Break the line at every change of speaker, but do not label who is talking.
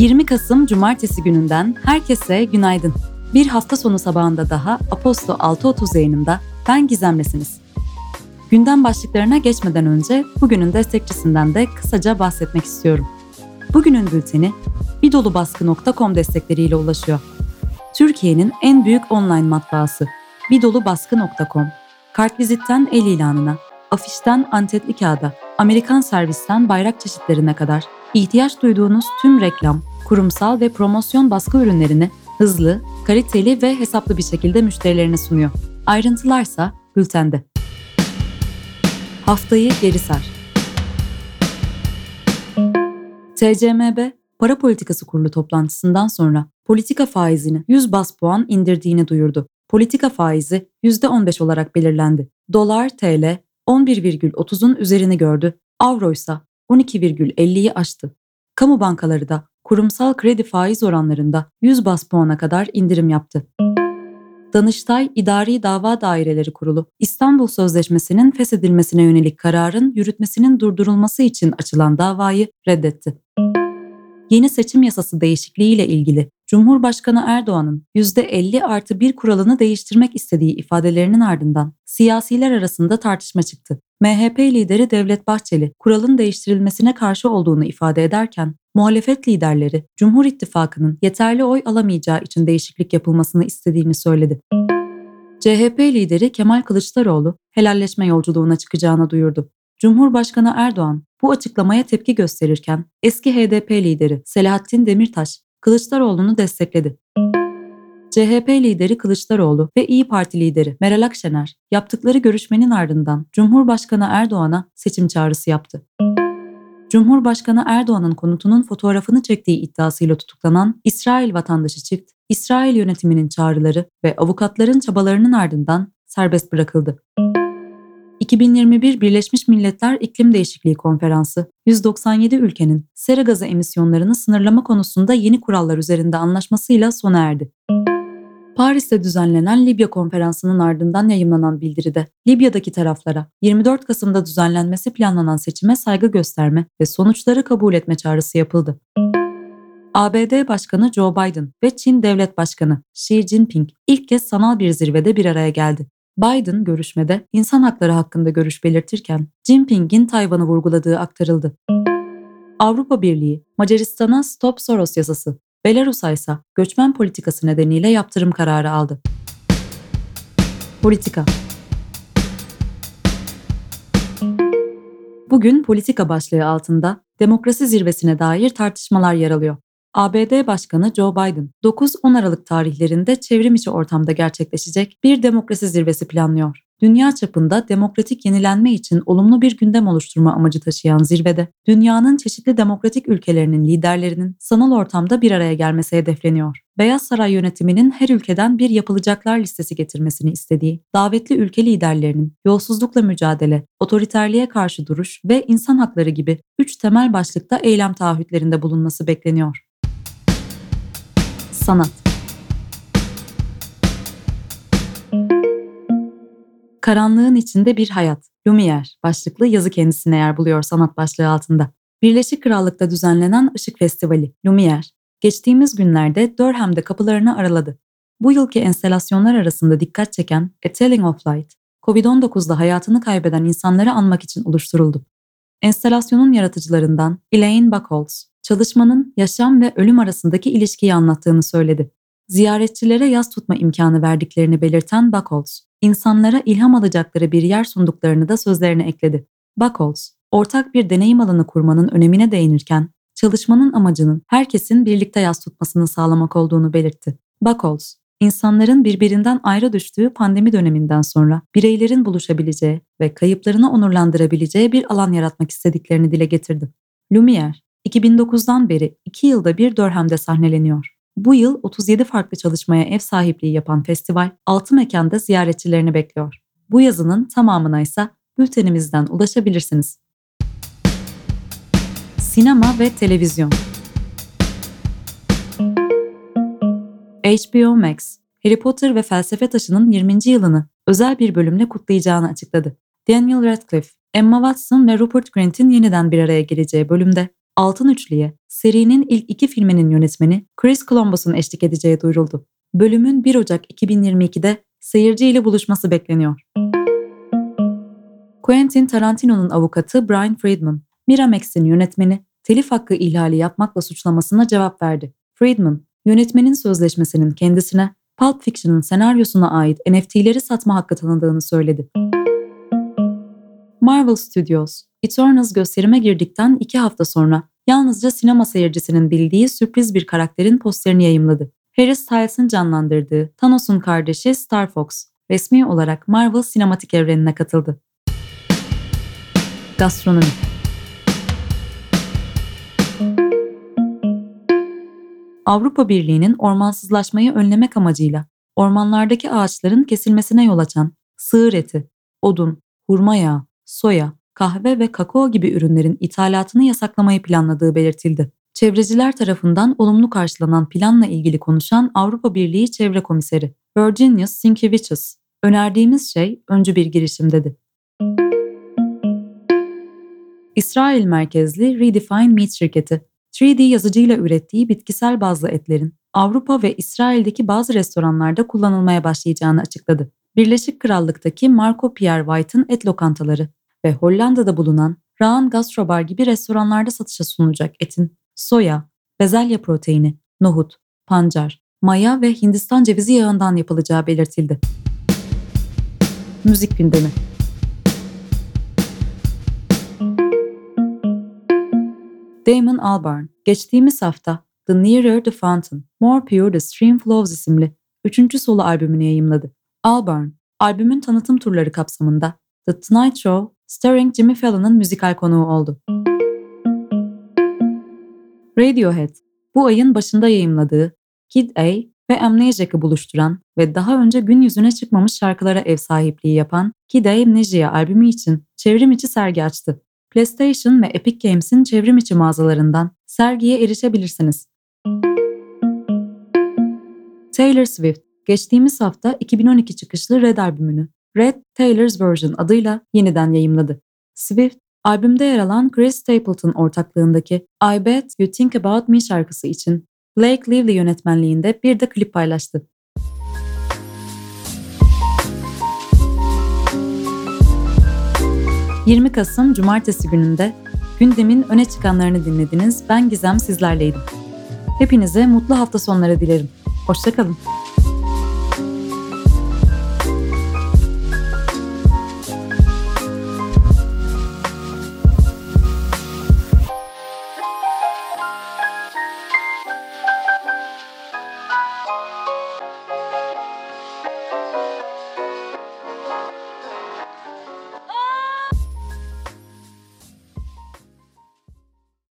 20 Kasım Cumartesi gününden herkese günaydın. Bir hafta sonu sabahında daha Aposto 6.30 yayınında Ben Gizemlesiniz. Gündem başlıklarına geçmeden önce bugünün destekçisinden de kısaca bahsetmek istiyorum. Bugünün bülteni bidolubaskı.com destekleriyle ulaşıyor. Türkiye'nin en büyük online matbaası bidolubaskı.com Kartvizitten el ilanına, afişten antetli kağıda, Amerikan servisten bayrak çeşitlerine kadar ihtiyaç duyduğunuz tüm reklam, kurumsal ve promosyon baskı ürünlerini hızlı, kaliteli ve hesaplı bir şekilde müşterilerine sunuyor. Ayrıntılarsa bültende. Haftayı geri sar. TCMB, Para Politikası Kurulu toplantısından sonra politika faizini 100 bas puan indirdiğini duyurdu. Politika faizi %15 olarak belirlendi. Dolar TL 11,30'un üzerini gördü. Avro ise 12,50'yi aştı. Kamu bankaları da kurumsal kredi faiz oranlarında 100 bas puana kadar indirim yaptı. Danıştay İdari Dava Daireleri Kurulu, İstanbul Sözleşmesi'nin feshedilmesine yönelik kararın yürütmesinin durdurulması için açılan davayı reddetti. Yeni seçim yasası değişikliğiyle ilgili Cumhurbaşkanı Erdoğan'ın %50 artı bir kuralını değiştirmek istediği ifadelerinin ardından siyasiler arasında tartışma çıktı. MHP lideri Devlet Bahçeli kuralın değiştirilmesine karşı olduğunu ifade ederken muhalefet liderleri Cumhur İttifakı'nın yeterli oy alamayacağı için değişiklik yapılmasını istediğini söyledi. CHP lideri Kemal Kılıçdaroğlu helalleşme yolculuğuna çıkacağını duyurdu. Cumhurbaşkanı Erdoğan bu açıklamaya tepki gösterirken eski HDP lideri Selahattin Demirtaş Kılıçdaroğlu'nu destekledi. CHP lideri Kılıçdaroğlu ve İyi Parti lideri Meral Akşener yaptıkları görüşmenin ardından Cumhurbaşkanı Erdoğan'a seçim çağrısı yaptı. Cumhurbaşkanı Erdoğan'ın konutunun fotoğrafını çektiği iddiasıyla tutuklanan İsrail vatandaşı çift, İsrail yönetiminin çağrıları ve avukatların çabalarının ardından serbest bırakıldı. 2021 Birleşmiş Milletler İklim Değişikliği Konferansı, 197 ülkenin sera gazı emisyonlarını sınırlama konusunda yeni kurallar üzerinde anlaşmasıyla sona erdi. Paris'te düzenlenen Libya konferansının ardından yayımlanan bildiride Libya'daki taraflara 24 Kasım'da düzenlenmesi planlanan seçime saygı gösterme ve sonuçları kabul etme çağrısı yapıldı. ABD Başkanı Joe Biden ve Çin Devlet Başkanı Xi Jinping ilk kez sanal bir zirvede bir araya geldi. Biden görüşmede insan hakları hakkında görüş belirtirken Jinping'in Tayvan'ı vurguladığı aktarıldı. Avrupa Birliği, Macaristan'a Stop Soros yasası, Belarus'a ise göçmen politikası nedeniyle yaptırım kararı aldı. Politika Bugün politika başlığı altında demokrasi zirvesine dair tartışmalar yer alıyor. ABD Başkanı Joe Biden 9-10 Aralık tarihlerinde çevrim içi ortamda gerçekleşecek bir demokrasi zirvesi planlıyor. Dünya çapında demokratik yenilenme için olumlu bir gündem oluşturma amacı taşıyan zirvede, dünyanın çeşitli demokratik ülkelerinin liderlerinin sanal ortamda bir araya gelmesi hedefleniyor. Beyaz Saray yönetiminin her ülkeden bir yapılacaklar listesi getirmesini istediği, davetli ülke liderlerinin yolsuzlukla mücadele, otoriterliğe karşı duruş ve insan hakları gibi üç temel başlıkta eylem taahhütlerinde bulunması bekleniyor. Sanat Karanlığın içinde bir hayat, Lumière başlıklı yazı kendisine yer buluyor sanat başlığı altında. Birleşik Krallık'ta düzenlenen Işık Festivali, Lumière, geçtiğimiz günlerde Durham'da kapılarını araladı. Bu yılki enstelasyonlar arasında dikkat çeken A Telling of Light, Covid-19'da hayatını kaybeden insanları anmak için oluşturuldu. Enstelasyonun yaratıcılarından Elaine Buchholz, çalışmanın yaşam ve ölüm arasındaki ilişkiyi anlattığını söyledi. Ziyaretçilere yaz tutma imkanı verdiklerini belirten Buchholz, insanlara ilham alacakları bir yer sunduklarını da sözlerine ekledi. Buchholz, ortak bir deneyim alanı kurmanın önemine değinirken, çalışmanın amacının herkesin birlikte yaz tutmasını sağlamak olduğunu belirtti. Buchholz, insanların birbirinden ayrı düştüğü pandemi döneminden sonra bireylerin buluşabileceği ve kayıplarını onurlandırabileceği bir alan yaratmak istediklerini dile getirdi. Lumière, 2009'dan beri 2 yılda bir Durham'de sahneleniyor. Bu yıl 37 farklı çalışmaya ev sahipliği yapan festival 6 mekanda ziyaretçilerini bekliyor. Bu yazının tamamına ise bültenimizden ulaşabilirsiniz. Sinema ve televizyon HBO Max, Harry Potter ve Felsefe Taşı'nın 20. yılını özel bir bölümle kutlayacağını açıkladı. Daniel Radcliffe, Emma Watson ve Rupert Grint'in yeniden bir araya geleceği bölümde Altın Üçlü'ye serinin ilk iki filminin yönetmeni Chris Columbus'un eşlik edeceği duyuruldu. Bölümün 1 Ocak 2022'de seyirci ile buluşması bekleniyor. Quentin Tarantino'nun avukatı Brian Friedman, Miramax'in yönetmeni telif hakkı ihlali yapmakla suçlamasına cevap verdi. Friedman, yönetmenin sözleşmesinin kendisine Pulp Fiction'ın senaryosuna ait NFT'leri satma hakkı tanıdığını söyledi. Marvel Studios, Eternals gösterime girdikten iki hafta sonra yalnızca sinema seyircisinin bildiği sürpriz bir karakterin posterini yayımladı. Harry Styles'ın canlandırdığı Thanos'un kardeşi Star Fox, resmi olarak Marvel sinematik evrenine katıldı. Gastronomi Avrupa Birliği'nin ormansızlaşmayı önlemek amacıyla ormanlardaki ağaçların kesilmesine yol açan sığır eti, odun, hurma yağı, soya, kahve ve kakao gibi ürünlerin ithalatını yasaklamayı planladığı belirtildi. Çevreciler tarafından olumlu karşılanan planla ilgili konuşan Avrupa Birliği Çevre Komiseri Virginius Sinkevicius, önerdiğimiz şey öncü bir girişim dedi. İsrail merkezli Redefine Meat şirketi, 3D yazıcıyla ürettiği bitkisel bazlı etlerin Avrupa ve İsrail'deki bazı restoranlarda kullanılmaya başlayacağını açıkladı. Birleşik Krallık'taki Marco Pierre White'ın et lokantaları ve Hollanda'da bulunan Raan Gastrobar gibi restoranlarda satışa sunulacak etin soya, bezelye proteini, nohut, pancar, maya ve Hindistan cevizi yağından yapılacağı belirtildi. Müzik gündemi Damon Albarn, geçtiğimiz hafta The Nearer the Fountain, More Pure the Stream Flows isimli üçüncü solo albümünü yayımladı. Albarn, albümün tanıtım turları kapsamında The Tonight Show, starring Jimmy Fallon'ın müzikal konuğu oldu. Radiohead, bu ayın başında yayımladığı Kid A ve Amnesiac'ı buluşturan ve daha önce gün yüzüne çıkmamış şarkılara ev sahipliği yapan Kid A Amnesia albümü için çevrim içi sergi açtı. PlayStation ve Epic Games'in çevrim içi mağazalarından sergiye erişebilirsiniz. Taylor Swift, geçtiğimiz hafta 2012 çıkışlı Red albümünü Red Taylor's Version adıyla yeniden yayımladı. Swift, albümde yer alan Chris Stapleton ortaklığındaki I Bet You Think About Me şarkısı için Blake Lively yönetmenliğinde bir de klip paylaştı. ...20 Kasım Cumartesi gününde gündemin öne çıkanlarını dinlediniz. Ben Gizem sizlerleydim. Hepinize mutlu hafta sonları dilerim. Hoşçakalın.